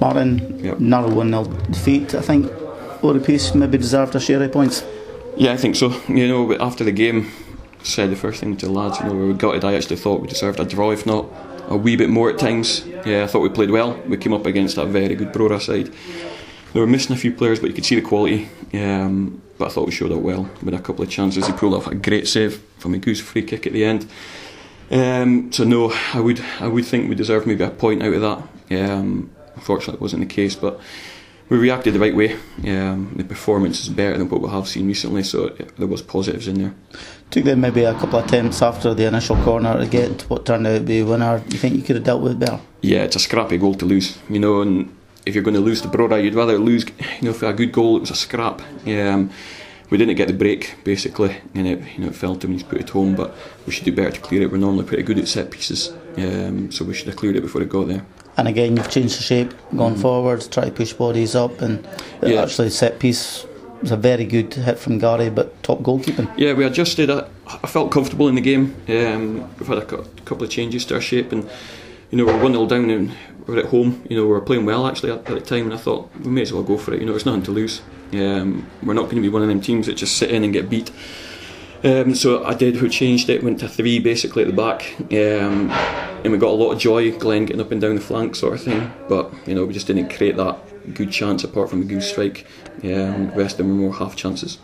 Martin, Yep. narrow 1 0 defeat. I think Ori piece maybe deserved a share of points. Yeah, I think so. You know, after the game, said the first thing to the lads, you know, we were gutted. I actually thought we deserved a draw, if not a wee bit more at times. Yeah, I thought we played well. We came up against a very good Brora side. They were missing a few players, but you could see the quality. Um, but I thought we showed up well with a couple of chances. He pulled off a great save from a goose free kick at the end. Um, so no, I would I would think we deserved maybe a point out of that. Um, unfortunately, it wasn't the case, but we reacted the right way. Um, the performance is better than what we have seen recently, so it, there was positives in there. Took them maybe a couple of attempts after the initial corner to get what turned out to be a winner. You think you could have dealt with it better? Yeah, it's a scrappy goal to lose, you know, and if you're going to lose to Brora, you'd rather lose, you know, for a good goal. It was a scrap. Um, we didn't get the break basically, and it you know it fell to when he's put it home. But we should do better to clear it. We're normally pretty good at set pieces, um, so we should have cleared it before it got there. And again, you've changed the shape going forward, try to push bodies up, and Yeah. actually set piece was a very good hit from Gary, but top goalkeeping. Yeah, we adjusted. I, I felt comfortable in the game. Um, we've had a cou- couple of changes to our shape, and you know we're one 0 down and we're at home. You know we're playing well actually at, at the time, and I thought we may as well go for it. You know, there's nothing to lose. Um, we're not going to be one of them teams that just sit in and get beat. Um, so I did. We changed it. Went to three basically at the back, um, and we got a lot of joy. Glenn getting up and down the flank sort of thing. But you know we just didn't create that good chance apart from the goose strike. Um, the rest of them were more half chances.